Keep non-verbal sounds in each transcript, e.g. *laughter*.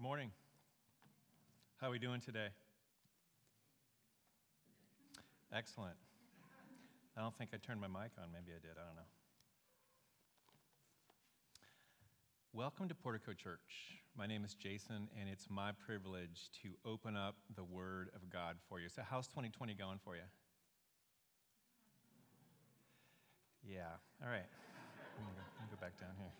Good morning. How are we doing today? Excellent. I don't think I turned my mic on. Maybe I did. I don't know. Welcome to Portico Church. My name is Jason, and it's my privilege to open up the Word of God for you. So, how's 2020 going for you? Yeah, all right. Let me go, back down here.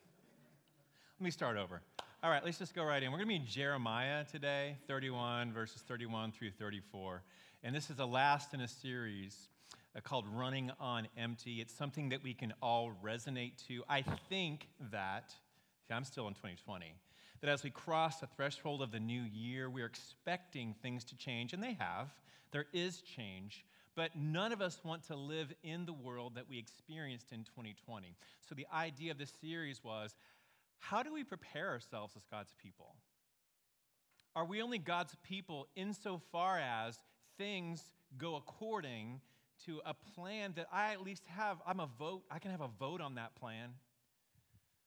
Let me start over. All right, let's just go right in. We're going to be in Jeremiah today, 31, verses 31 through 34. And this is the last in a series uh, called Running on Empty. It's something that we can all resonate to. I think that, see, I'm still in 2020, that as we cross the threshold of the new year, we're expecting things to change, and they have. There is change, but none of us want to live in the world that we experienced in 2020. So the idea of this series was how do we prepare ourselves as God's people? Are we only God's people insofar as things go according to a plan that I at least have? I'm a vote, I can have a vote on that plan.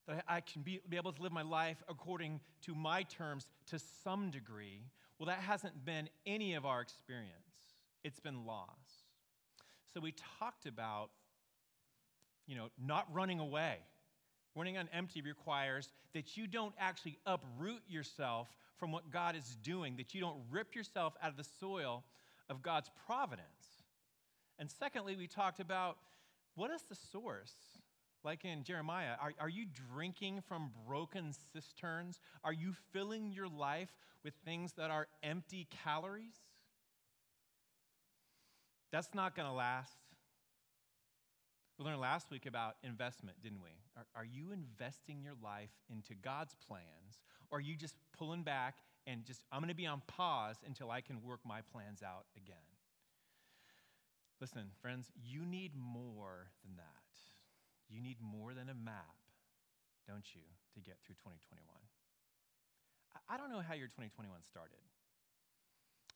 That I can be, be able to live my life according to my terms to some degree. Well, that hasn't been any of our experience, it's been loss. So we talked about, you know, not running away. Running on empty requires that you don't actually uproot yourself from what God is doing, that you don't rip yourself out of the soil of God's providence. And secondly, we talked about what is the source? Like in Jeremiah, are, are you drinking from broken cisterns? Are you filling your life with things that are empty calories? That's not going to last. We learned last week about investment, didn't we? Are, are, you investing your life into God's plans, or are you just pulling back and just, I'm going to be on pause until I can work my plans out again? Listen, friends, you need more than that. You need more than a map, don't you, to get through 2021? I don't know how your 2021 started.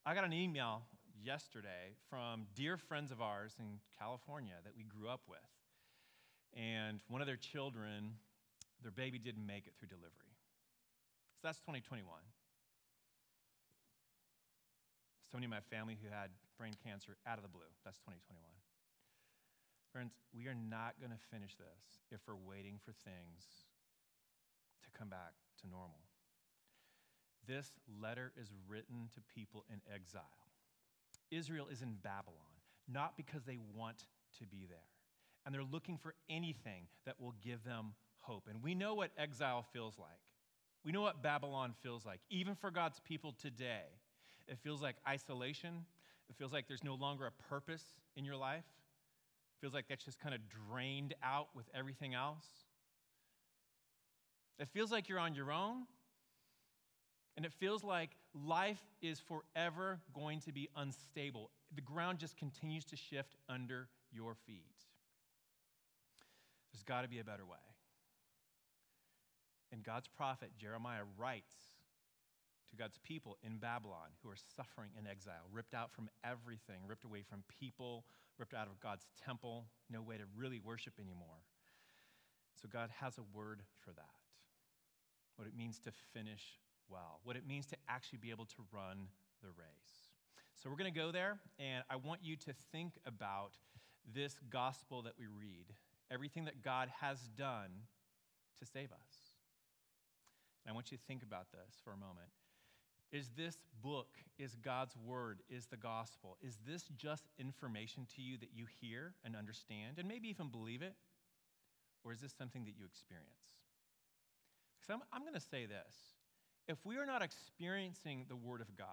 I got an email yesterday from dear friends of ours in California that we grew up with. And one of their children, their baby didn't make it through delivery. So that's 2021. Somebody in my family who had brain cancer out of the blue. That's 2021. Friends, we are not going to finish this if we're waiting for things to come back to normal. This letter is written to people in exile. Israel is in Babylon, not because they want to be there. And they're looking for anything that will give them hope. And we know what exile feels like. We know what Babylon feels like, even for God's people today. It feels like isolation. It feels like there's no longer a purpose in your life. It feels like that's just kind of drained out with everything else. It feels like you're on your own and it feels like life is forever going to be unstable. The ground just continues to shift under your feet. There's got to be a better way. And God's prophet Jeremiah writes to God's people in Babylon who are suffering in exile, ripped out from everything, ripped away from people, ripped out of God's temple, no way to really worship anymore. So God has a word for that. What it means to finish well, what it means to actually be able to run the race. So we're going to go there, and I want you to think about this gospel that we read, everything that God has done to save us. And I want you to think about this for a moment. Is this book, is God's word, is the gospel, is this just information to you that you hear and understand and maybe even believe it? Or is this something that you experience? Because I'm, I'm going to say this if we are not experiencing the Word of God,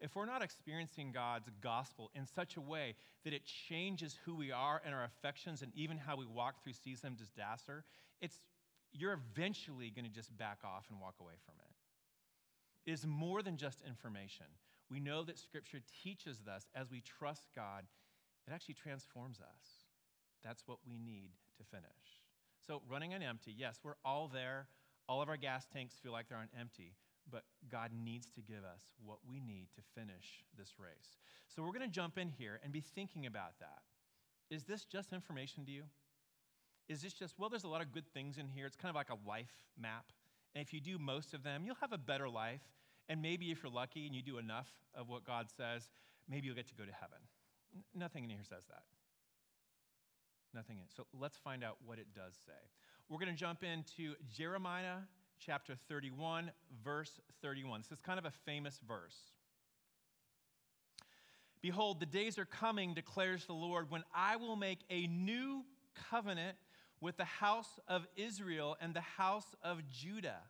if we're not experiencing God's gospel in such a way that it changes who we are and our affections and even how we walk through season of disaster, it's, you're eventually going to just back off and walk away from it. It is more than just information. We know that Scripture teaches us as we trust God, it actually transforms us. That's what we need to finish. So, running on empty, yes, we're all there. All of our gas tanks feel like they're on empty but God needs to give us what we need to finish this race. So we're going to jump in here and be thinking about that. Is this just information to you? Is this just, well, there's a lot of good things in here. It's kind of like a life map. And if you do most of them, you'll have a better life. And maybe if you're lucky and you do enough of what God says, maybe you'll get to go to heaven. N- nothing in here says that. Nothing in. So let's find out what it does say. We're going to jump into Jeremiah chapter 31, verse 31. This is kind of a famous verse. Behold, the days are coming, declares the Lord, when I will make a new covenant with the house of Israel and the house of Judah.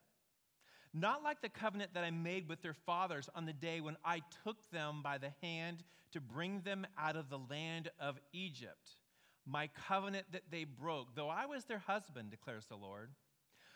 Not like the covenant that I made with their fathers on the day when I took them by the hand to bring them out of the land of Egypt. My covenant that they broke, though I was their husband, declares the Lord.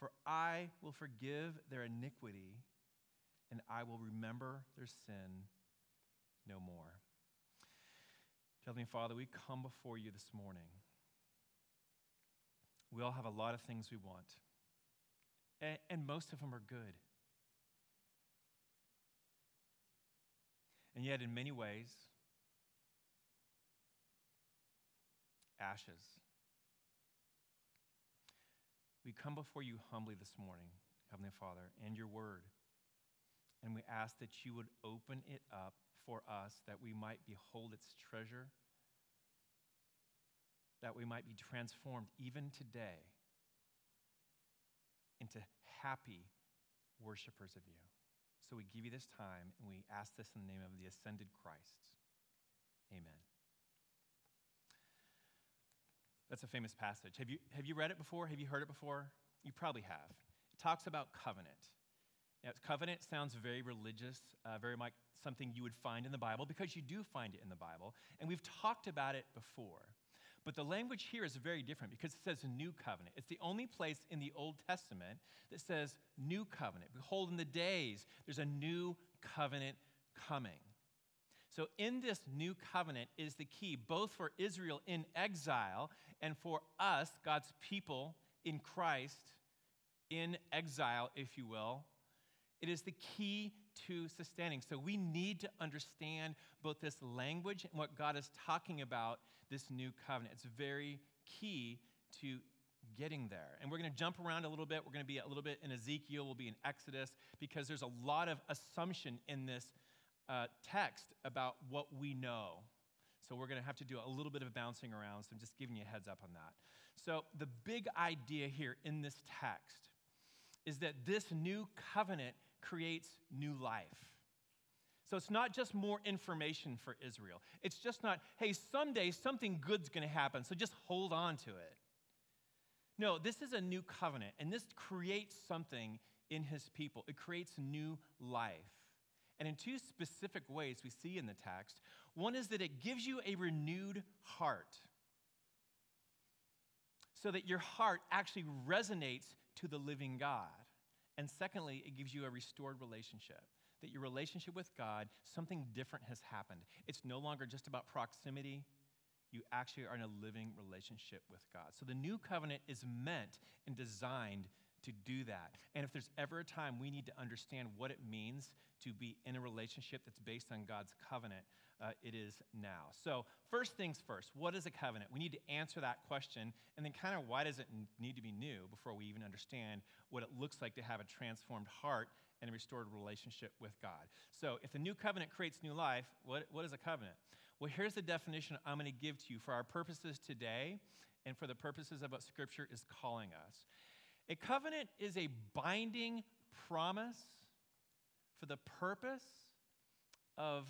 For I will forgive their iniquity, and I will remember their sin no more. Heavenly Father, we come before you this morning. We all have a lot of things we want, and, most of them are good. And yet, in many ways, ashes. We come before you humbly this morning, Heavenly Father, and your word. And we ask that you would open it up for us that we might behold its treasure, that we might be transformed even today into happy worshipers of you. So we give you this time and we ask this in the name of the ascended Christ. Amen. That's a famous passage. Have you, have you read it before? Have you heard it before? You probably have. It talks about covenant. Now, covenant sounds very religious, uh, very much something you would find in the Bible because you do find it in the Bible. And we've talked about it before. But the language here is very different because it says new covenant. It's the only place in the Old Testament that says new covenant. Behold, in the days, there's a new covenant coming. So, in this new covenant is the key, both for Israel in exile and for us, God's people in Christ, in exile, if you will. It is the key to sustaining. So, we need to understand both this language and what God is talking about, this new covenant. It's very key to getting there. And we're going to jump around a little bit. We're going to be a little bit in Ezekiel, we'll be in Exodus, because there's a lot of assumption in this uh, text about what we know. So we're going to have to do a little bit of bouncing around. So I'm just giving you a heads up on that. So the big idea here in this text is that this new covenant creates new life. So it's not just more information for Israel. It's just not, hey, someday something good's going to happen, so just hold on to it. No, this is a new covenant, and this creates something in his people. It creates new life. And in two specific ways we see in the text one is that it gives you a renewed heart, so that your heart actually resonates to the living God. And secondly, it gives you a restored relationship. That your relationship with God, something different has happened. It's no longer just about proximity, you actually are in a living relationship with God. So the new covenant is meant and designed to do that. And if there's ever a time we need to understand what it means to be in a relationship that's based on God's covenant, uh, it is now. So, first things first, what is a covenant? We need to answer that question, and then kind of why does it need to be new before we even understand what it looks like to have a transformed heart and a restored relationship with God. So, if the new covenant creates new life, what, what is a covenant? Well, here's the definition I'm going to give to you for our purposes today and for the purposes of what Scripture is calling us. A covenant is a binding promise for the purpose of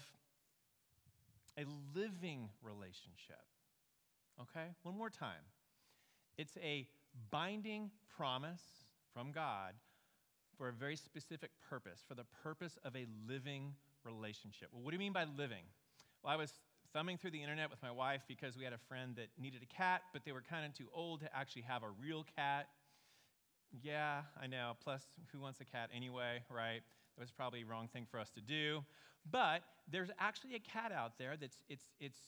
a living relationship. Okay? One more time. It's a binding promise from God for a very specific purpose, for the purpose of a living relationship. Well, what do you mean by living? Well, I was thumbing through the internet with my wife because we had a friend that needed a cat, but they were kind of too old to actually have a real cat. Yeah, I know. Plus, who wants a cat anyway, right? That was probably a wrong thing for us to do. But there's actually a cat out there that's it's it's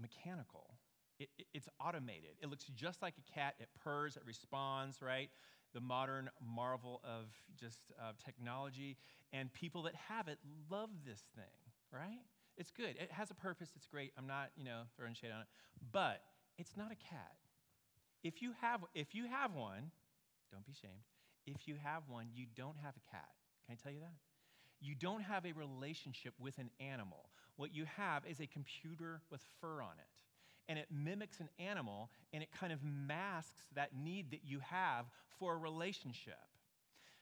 mechanical. It, it, it's automated. It looks just like a cat. It purrs. It responds. Right. The modern marvel of just uh, technology and people that have it love this thing. Right. It's good. It has a purpose. It's great. I'm not you know throwing shade on it, but it's not a cat. If you have if you have one, don't be shamed. If you have one, you don't have a cat. Can I tell you that? You don't have a relationship with an animal. What you have is a computer with fur on it. And it mimics an animal and it kind of masks that need that you have for a relationship.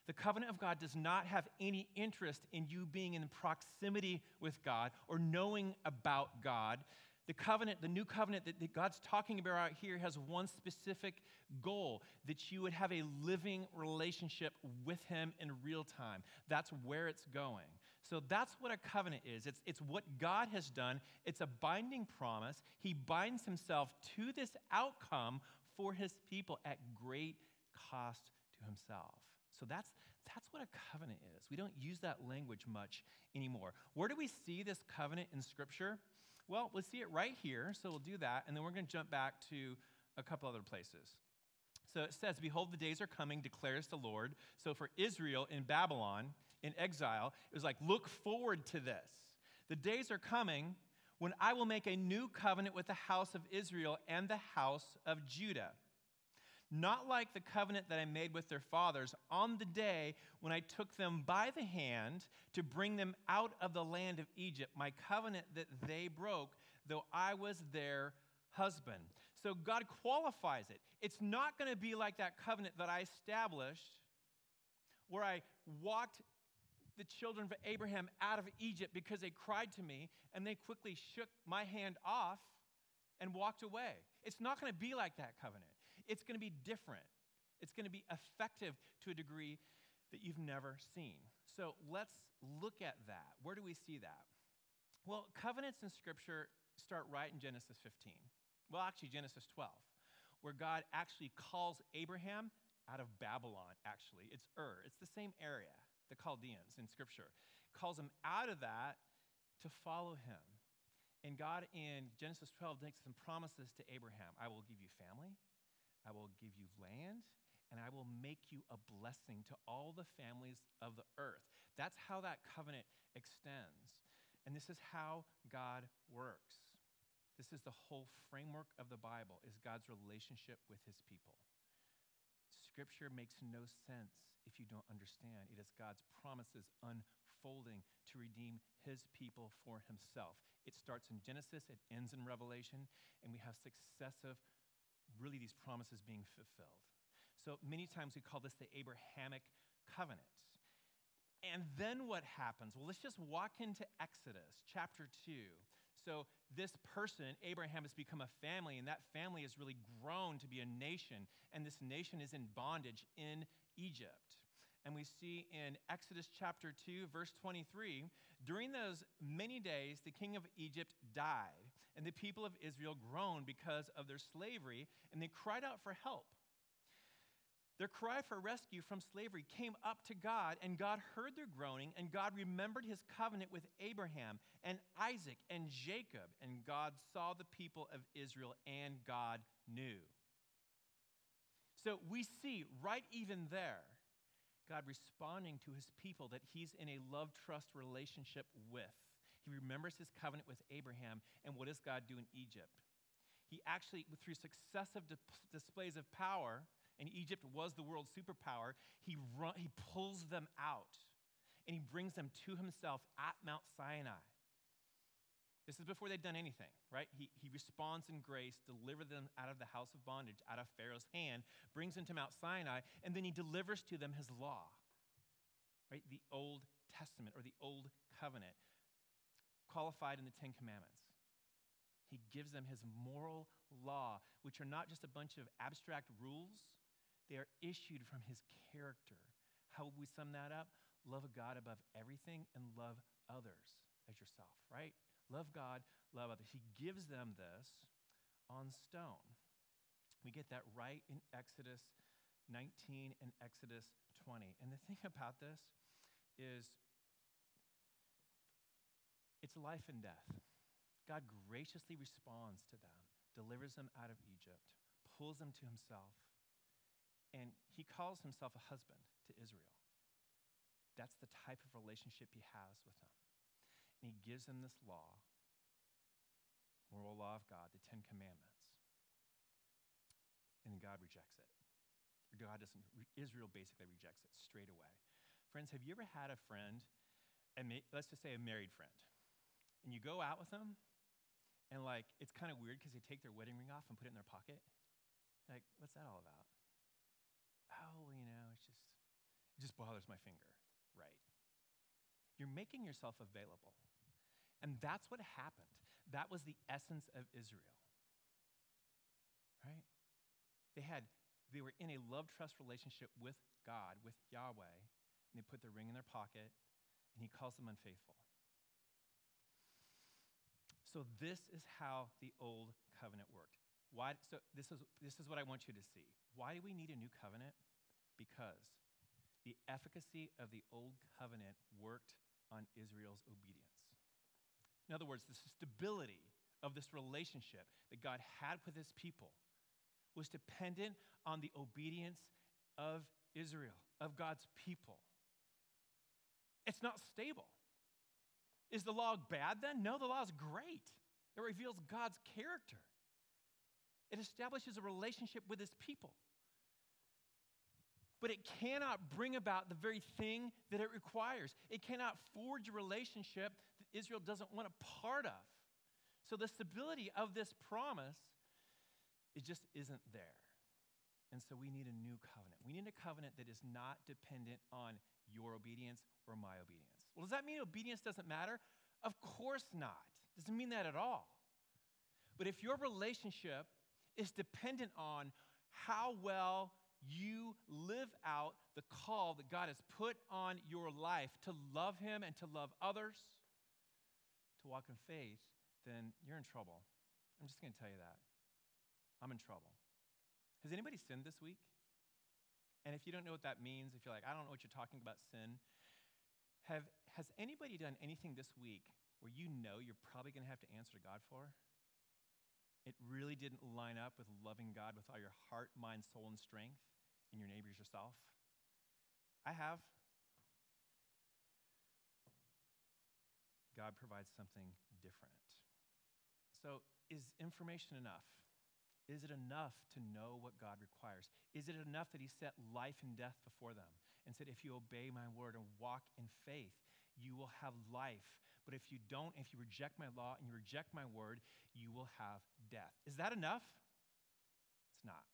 The covenant of God does not have any interest in you being in proximity with God or knowing about God. The covenant, the new covenant that, that God's talking about out here, has one specific goal that you would have a living relationship with Him in real time. That's where it's going. So that's what a covenant is it's, it's what God has done, it's a binding promise. He binds Himself to this outcome for His people at great cost to Himself. So that's, that's what a covenant is. We don't use that language much anymore. Where do we see this covenant in Scripture? Well, let's see it right here. So we'll do that, and then we're going to jump back to a couple other places. So it says, Behold, the days are coming, declares the Lord. So for Israel in Babylon, in exile, it was like, Look forward to this. The days are coming when I will make a new covenant with the house of Israel and the house of Judah not like the covenant that I made with their fathers on the day when I took them by the hand to bring them out of the land of Egypt, my covenant that they broke, though I was their husband. So God qualifies it. It's not going to be like that covenant that I established where I walked the children of Abraham out of Egypt because they cried to me and they quickly shook my hand off and walked away. It's not going to be like that covenant it's going to be different. It's going to be effective to a degree that you've never seen. So let's look at that. Where do we see that? Well, covenants in Scripture start right in Genesis 15. Well, actually, Genesis 12, where God actually calls Abraham out of Babylon, actually. It's Ur, it's the same area, the Chaldeans in Scripture. Calls him out of that to follow him. And God in Genesis 12 makes some promises to Abraham I will give you family, I will give you land, and I will make you a blessing to all the families of the earth. That's how that covenant extends. And this is how God works. This is the whole framework of the Bible is God's relationship with his people. Scripture makes no sense if you don't understand. It is God's promises unfolding to redeem his people for himself. It starts in Genesis, it ends in Revelation, and we have successive really these promises being fulfilled. So many times we call this the Abrahamic covenant. And then what happens? Well, let's just walk into Exodus chapter 2. So, this person, Abraham, has become a family, and that family has really grown to be a nation, and this nation is in bondage in Egypt. And we see in Exodus chapter 2, verse 23 during those many days, the king of Egypt died, and the people of Israel groaned because of their slavery, and they cried out for help. Their cry for rescue from slavery came up to God, and God heard their groaning, and God remembered his covenant with Abraham and Isaac and Jacob, and God saw the people of Israel, and God knew. So we see right even there God responding to his people that he's in a love trust relationship with. He remembers his covenant with Abraham, and what does God do in Egypt? He actually, through successive displays of power, and Egypt was the world's superpower, he, run, he pulls them out and he brings them to himself at Mount Sinai. This is before they'd done anything, right? He, he responds in grace, delivers them out of the house of bondage, out of Pharaoh's hand, brings them to Mount Sinai, and then he delivers to them his law, right? The Old Testament or the Old Covenant, qualified in the Ten Commandments. He gives them his moral law, which are not just a bunch of abstract rules, they are issued from his character. How would we sum that up? Love God above everything and love others as yourself, right? Love God, love others. He gives them this on stone. We get that right in Exodus 19, and Exodus 20. And the thing *laughs* about this is it's life and death. God graciously responds to them, delivers them out of Egypt, pulls them to himself, and he calls himself a husband to Israel. That's the type of relationship he has with them. And he gives them this law, moral law of God, the Ten Commandments. And then God rejects it. God doesn't, Israel basically rejects it straight away. Friends, have you ever had a friend, and let's just say a married friend, and you go out with them, and like it's kind of weird because they take their wedding ring off and put it in their pocket. Like, what's that all about? Oh, you know, it's just it just bothers my finger. Right. You're making yourself available. And that's what happened. That was the essence of Israel. Right? They had they were in a love trust relationship with God, with Yahweh, and they put their ring in their pocket, and he calls them unfaithful. So this is how the old covenant worked. Why, so this is, this is what I want you to see. Why do we need a new covenant? Because the efficacy of the old covenant worked on Israel's obedience. In other words, the stability of this relationship that God had with his people was dependent on the obedience of Israel, of God's people. It's not stable. Is the law bad then? No, the law is great. It reveals God's character, it establishes a relationship with his people. But it cannot bring about the very thing that it requires. It cannot forge a relationship that Israel doesn't want a part of. So the stability of this promise, it just isn't there. And so we need a new covenant. We need a covenant that is not dependent on your obedience or my obedience. Well, does that mean obedience doesn't matter? Of course not. Doesn't mean that at all. But if your relationship is dependent on how well you live out the call that God has put on your life to love Him and to love others, to walk in faith, then you're in trouble. I'm just going to tell you that. I'm in trouble. Has anybody sinned this week? And if you don't know what that means, if you're like, I don't know what you're talking about sin, have, has anybody done anything this week where you know you're probably going to have to answer to God for? It really didn't line up with loving God with all your heart, mind, soul, and strength, and your neighbors yourself? I have. God provides something different. So, is information enough? Is it enough to know what God requires? Is it enough that He set life and death before them and said, if you obey my word and walk in faith, you will have life. But if you don't, if you reject my law and you reject my word, you will have death. Is that enough? It's not.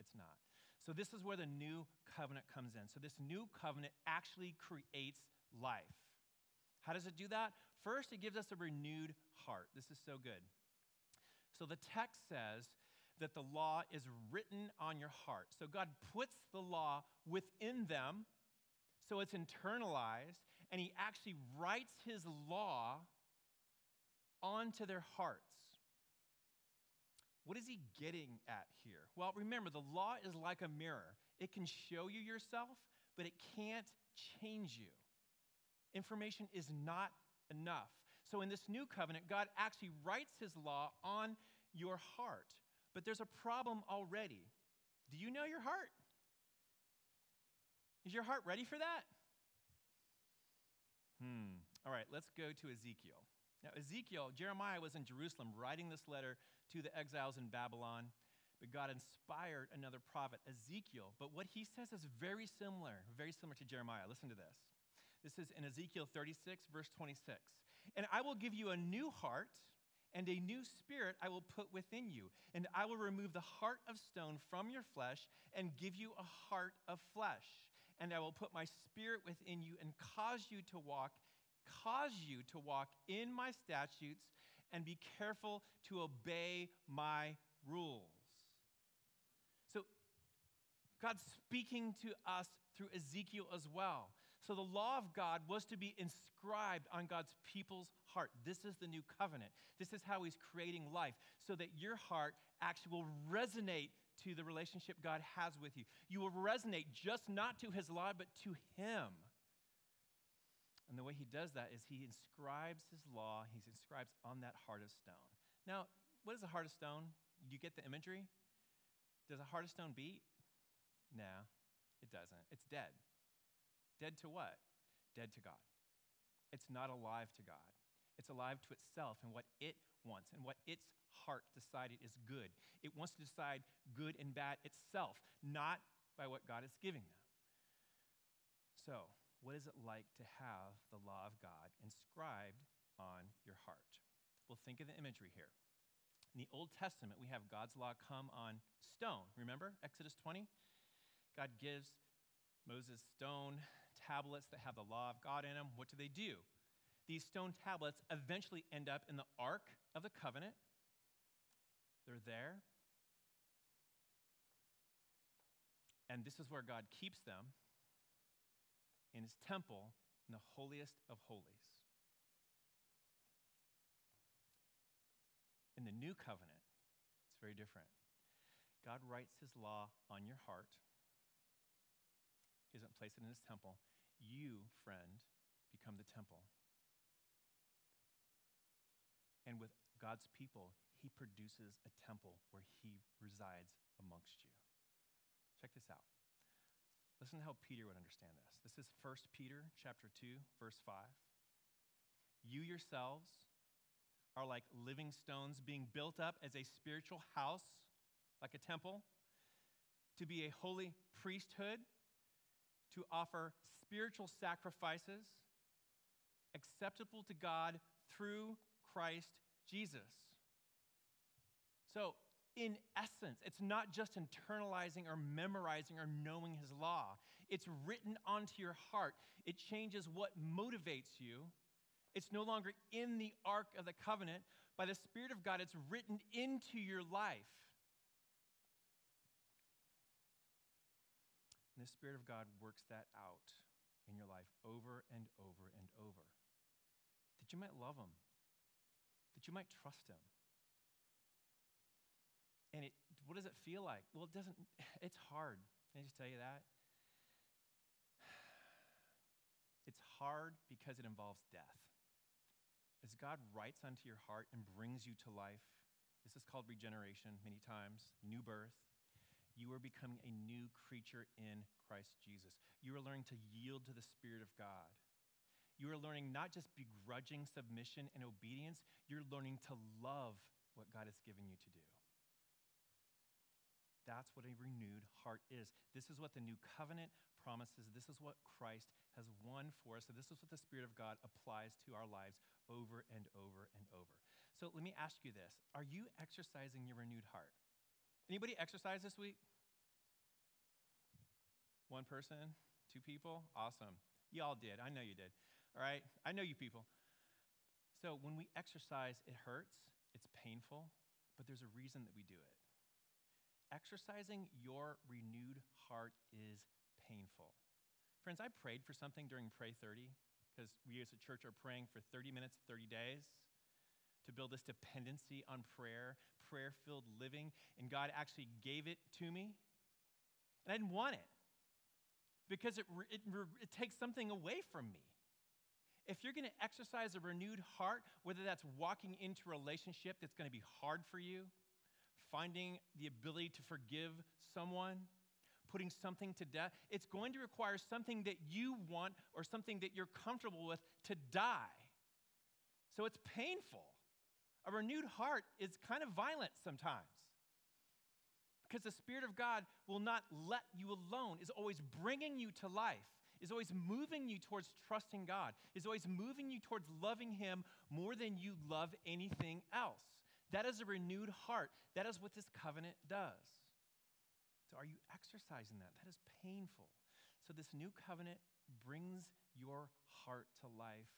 It's not. So, this is where the new covenant comes in. So, this new covenant actually creates life. How does it do that? First, it gives us a renewed heart. This is so good. So, the text says, that the law is written on your heart. So God puts the law within them, so it's internalized, and He actually writes His law onto their hearts. What is He getting at here? Well, remember, the law is like a mirror, it can show you yourself, but it can't change you. Information is not enough. So, in this new covenant, God actually writes His law on your heart. But there's a problem already. Do you know your heart? Is your heart ready for that? Hmm. All right, let's go to Ezekiel. Now, Ezekiel, Jeremiah was in Jerusalem writing this letter to the exiles in Babylon, but God inspired another prophet, Ezekiel. But what he says is very similar, very similar to Jeremiah. Listen to this. This is in Ezekiel 36, verse 26. And I will give you a new heart and a new spirit I will put within you. And I will remove the heart of stone from your flesh and give you a heart of flesh. And I will put my spirit within you and cause you to walk, cause you to walk in my statutes and be careful to obey my rules. So God's speaking to us through Ezekiel as well. So the law of God was to be inscribed on God's people's heart. This is the new covenant. This is how he's creating life so that your heart actually will resonate to the relationship God has with you. You will resonate just not to his law, but to him. And the way he does that is he inscribes his law, he inscribes on that heart of stone. Now, what is a heart of stone? You get the imagery? Does a heart of stone beat? No, it doesn't. It's dead. Dead to what? Dead to God. It's not alive to God. It's alive to itself and what it wants and what its heart decided is good. It wants to decide good and bad itself, not by what God is giving them. So, what is it like to have the law of God inscribed on your heart? Well, think of the imagery here. In the Old Testament, we have God's law come on stone. Remember Exodus 20? God gives Moses stone tablets that have the law of God in them. What do they do? These stone tablets eventually end up in the Ark of the Covenant. They're there. And this is where God keeps them in his temple in the holiest of holies. In the new covenant, it's very different. God writes his law on your heart. He doesn't place it in his temple. You, friend, become the temple. And with God's people, he produces a temple where he resides amongst you. Check this out. Listen to how Peter would understand this. This is 1 Peter chapter 2, verse 5. You yourselves are like living stones being built up as a spiritual house, like a temple, to be a holy priesthood, to offer spiritual sacrifices acceptable to God through Christ Jesus. So, in essence, it's not just internalizing or memorizing or knowing his law. It's written onto your heart. It changes what motivates you. It's no longer in the ark of the covenant. By the Spirit of God, it's written into your life. And the Spirit of God works that out in your life over and over and over. That you might love Him, that you might trust Him and it, what does it feel like? Well, it doesn't, *sighs* it's hard. Can I just tell you that? *sighs* It's hard because it involves death. As God writes onto your heart and brings you to life, this is called regeneration many times, new birth. You are becoming a new creature in Christ Jesus. You are learning to yield to the Spirit of God. You are learning not just begrudging submission and obedience, you're learning to love what God has given you to do. That's what a renewed heart is. This is what the new covenant promises. This is what Christ has won for us. So, this is what the Spirit of God applies to our lives over and over and over. So, let me ask you this Are you exercising your renewed heart? Anybody exercise this week? One person? Two people? Awesome. You all did. I know you did. All right? I know you people. So, when we exercise, it hurts, it's painful, but there's a reason that we do it exercising your renewed heart is painful. Friends, I prayed for something during Pray 30 because we as a church are praying for 30 minutes, 30 days to build this dependency on prayer, prayer filled living, and God actually gave it to me. And I didn't want it because it, it, it takes something away from me. If you're going to exercise a renewed heart, whether that's walking into a relationship that's going to be hard for you, finding the ability to forgive someone, putting something to death, it's going to require something that you want or something that you're comfortable with to die. So it's painful. A renewed heart is kind of violent sometimes. Because the Spirit of God will not let you alone, is always bringing you to life, is always moving you towards trusting God, is always moving you towards loving Him more than you love anything else. That is a renewed heart. That is what this covenant does. So, are you exercising that? That is painful. So, this new covenant brings your heart to life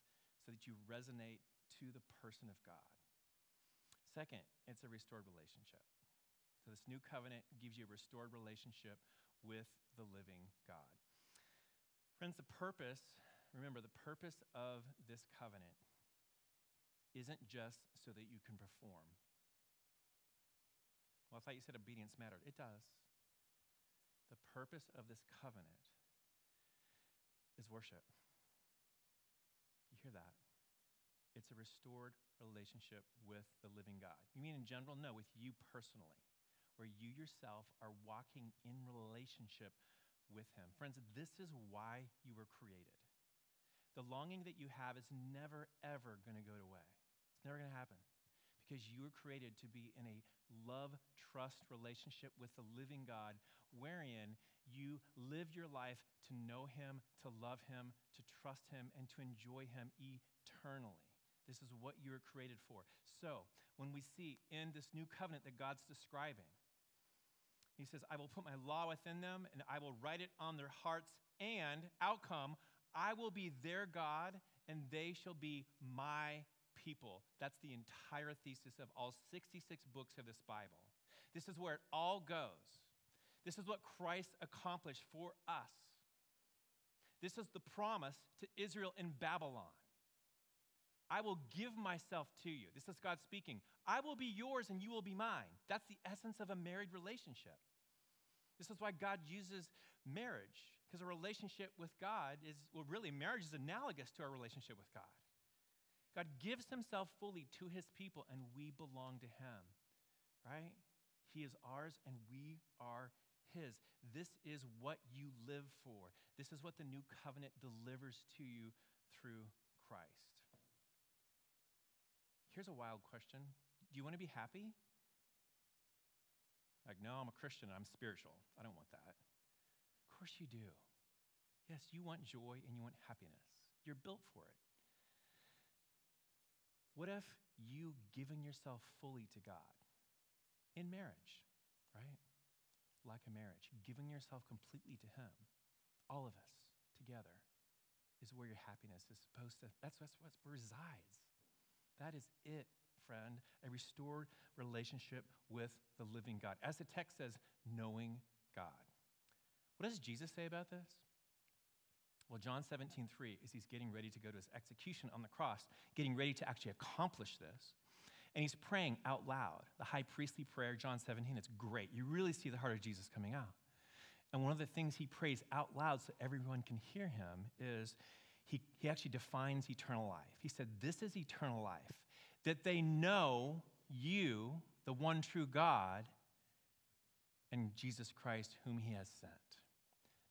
so that you resonate to the person of God. Second, it's a restored relationship. So, this new covenant gives you a restored relationship with the living God. Friends, the purpose, remember, the purpose of this covenant isn't just so that you can perform. Well, I thought you said obedience mattered. It does. The purpose of this covenant is worship. You hear that? It's a restored relationship with the living God. You mean in general? No, with you personally, where you yourself are walking in relationship with Him. Friends, this is why you were created. The longing that you have is never, ever going to go away. It's never going to happen because you were created to be in a love trust relationship with the living God, wherein you live your life to know Him, to love Him, to trust Him, and to enjoy Him eternally. This is what you were created for. So, when we see in this new covenant that God's describing, He says, I will put my law within them and I will write it on their hearts, and outcome, I will be their God and they shall be my people. That's the entire thesis of all 66 books of this Bible. This is where it all goes. This is what Christ accomplished for us. This is the promise to Israel in Babylon. I will give myself to you. This is God speaking. I will be yours and you will be mine. That's the essence of a married relationship. This is why God uses marriage, because a relationship with God is, well, really, marriage is analogous to our relationship with God. God gives himself fully to his people, and we belong to him, right? He is ours, and we are his. This is what you live for. This is what the new covenant delivers to you through Christ. Here's a wild question Do you want to be happy? Like, no, I'm a Christian, I'm spiritual. I don't want that. Of course you do. Yes, you want joy and you want happiness. You're built for it. What if you giving yourself fully to God in marriage, right? Like a marriage, giving yourself completely to Him, all of us together, is where your happiness is supposed to, that's, that's what resides. That is it, friend, a restored relationship with the living God. As the text says, knowing God. What does Jesus say about this? Well, John 17, 3, is he's getting ready to go to his execution on the cross, getting ready to actually accomplish this. And he's praying out loud, the high priestly prayer, John 17. It's great. You really see the heart of Jesus coming out. And one of the things he prays out loud so everyone can hear him is he, he actually defines eternal life. He said, This is eternal life, that they know you, the one true God, and Jesus Christ, whom he has sent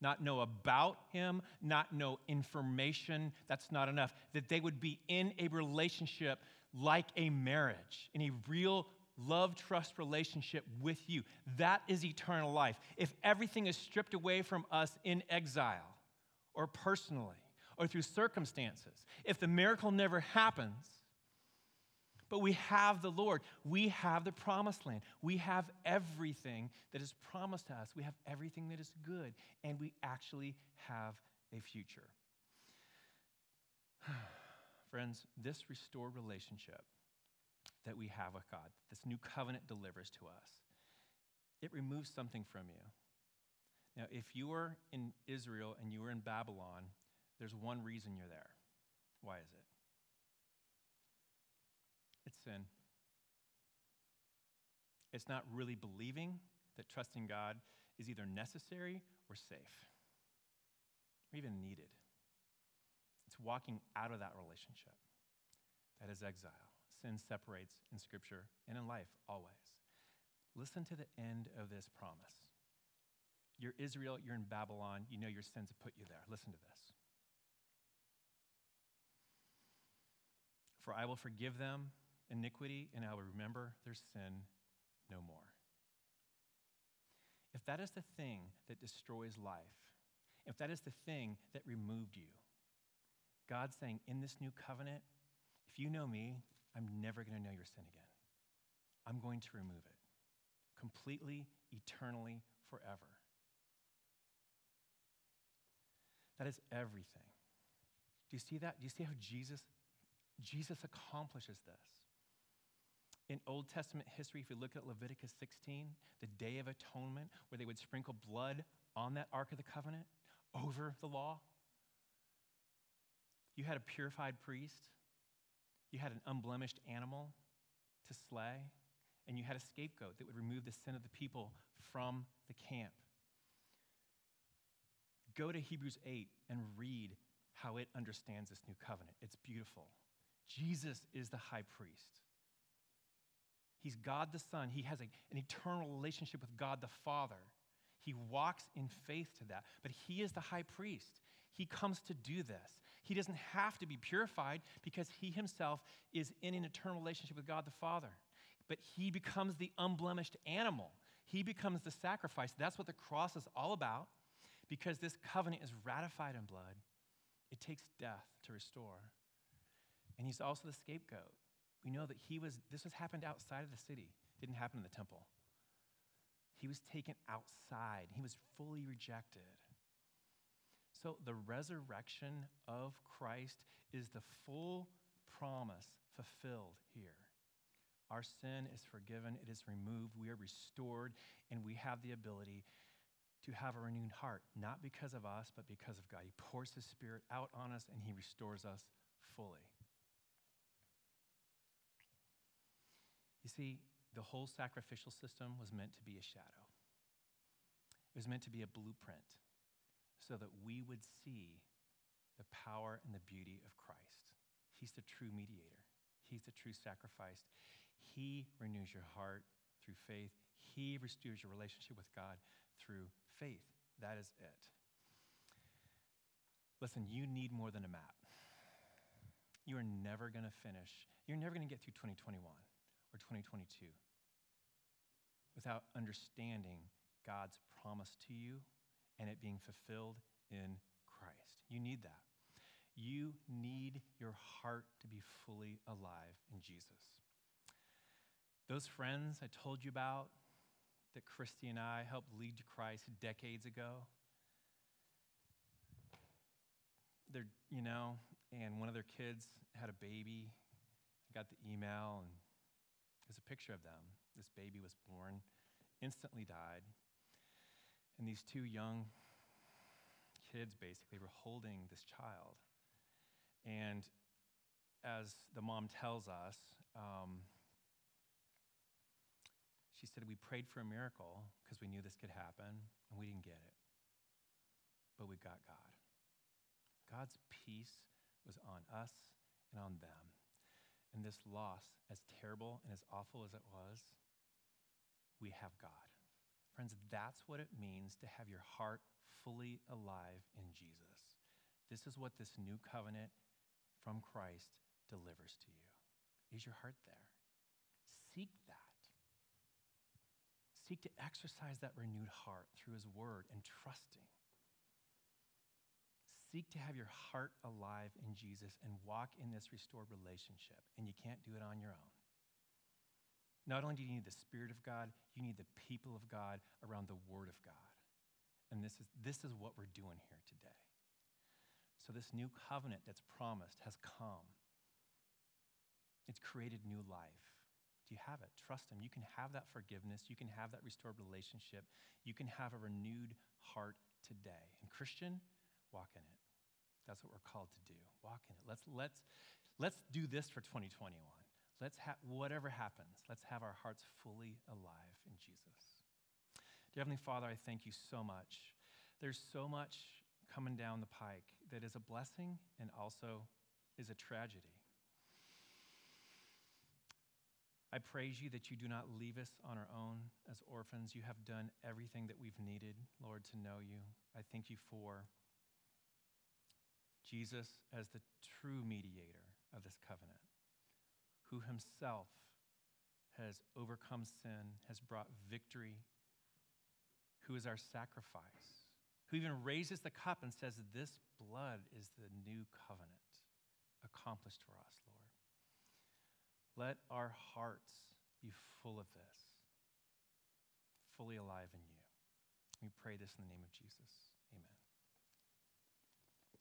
not know about him, not know information. That's not enough. That they would be in a relationship like a marriage, in a real love trust relationship with you. That is eternal life. If everything is stripped away from us in exile or personally or through circumstances, if the miracle never happens, but we have the Lord. We have the promised land. We have everything that is promised to us. We have everything that is good, and we actually have a future. *sighs* Friends, this restored relationship that we have with God, this new covenant delivers to us, it removes something from you. Now, if you were in Israel and you were in Babylon, there's one reason you're there. Why is it? Sin. It's not really believing that trusting God is either necessary or safe, or even needed. It's walking out of that relationship. That is exile. Sin separates in Scripture and in life always. Listen to the end of this promise. You're Israel, you're in Babylon, you know your sins have put you there. Listen to this. For I will forgive them iniquity, and I will remember their sin no more. If that is the thing that destroys life, if that is the thing that removed you, God's saying, in this new covenant, if you know me, I'm never going to know your sin again. I'm going to remove it completely, eternally, forever. That is everything. Do you see that? Do you see how Jesus Jesus accomplishes this? In Old Testament history, if you look at Leviticus 16, the Day of Atonement, where they would sprinkle blood on that Ark of the Covenant over the law, you had a purified priest, you had an unblemished animal to slay, and you had a scapegoat that would remove the sin of the people from the camp. Go to Hebrews 8 and read how it understands this new covenant. It's beautiful. Jesus is the high priest. He's God the Son. He has a, an eternal relationship with God the Father. He walks in faith to that. But he is the high priest. He comes to do this. He doesn't have to be purified because he himself is in an eternal relationship with God the Father. But he becomes the unblemished animal. He becomes the sacrifice. That's what the cross is all about because this covenant is ratified in blood. It takes death to restore. And he's also the scapegoat. We know that he was, this was happened outside of the city, it didn't happen in the temple. He was taken outside, he was fully rejected. So the resurrection of Christ is the full promise fulfilled here. Our sin is forgiven, it is removed, we are restored, and we have the ability to have a renewed heart, not because of us, but because of God. He pours His Spirit out on us and He restores us fully. You see, the whole sacrificial system was meant to be a shadow, it was meant to be a blueprint so that we would see the power and the beauty of Christ. He's the true mediator, He's the true sacrifice. He renews your heart through faith, He restores your relationship with God through faith. That is it. Listen, you need more than a map. You are never going to finish, you're never going to get through 2021 or 2022 without understanding God's promise to you and it being fulfilled in Christ. You need that. You need your heart to be fully alive in Jesus. Those friends I told you about that Christy and I helped lead to Christ decades ago, they're, you know, and one of their kids had a baby. I got the email, and there's a picture of them. This baby was born, instantly died. And these two young kids basically were holding this child. And as the mom tells us, um, she said, We prayed for a miracle because we knew this could happen, and we didn't get it. But we got God. God's peace was on us and on them. And this loss, as terrible and as awful as it was, we have God. Friends, that's what it means to have your heart fully alive in Jesus. This is what this new covenant from Christ delivers to you. Is your heart there? Seek that. Seek to exercise that renewed heart through his word and trusting. Seek to have your heart alive in Jesus and walk in this restored relationship. And you can't do it on your own. Not only do you need the Spirit of God, you need the people of God around the Word of God. And this is, this is what we're doing here today. So, this new covenant that's promised has come. It's created new life. Do you have it? Trust Him. You can have that forgiveness. You can have that restored relationship. You can have a renewed heart today. And, Christian, walk in it. That's what we're called to do. Walk in it. Let's, let's, let's do this for 2021. Let's have, whatever happens, let's have our hearts fully alive in Jesus. Dear Heavenly Father, I thank you so much. There's so much coming down the pike that is a blessing and also is a tragedy. I praise you that you do not leave us on our own as orphans. You have done everything that we've needed, Lord, to know you. I thank you for Jesus as the true mediator of this covenant, who himself has overcome sin, has brought victory, who is our sacrifice, who even raises the cup and says, This blood is the new covenant accomplished for us, Lord. Let our hearts be full of this, fully alive in you. We pray this in the name of Jesus. Amen.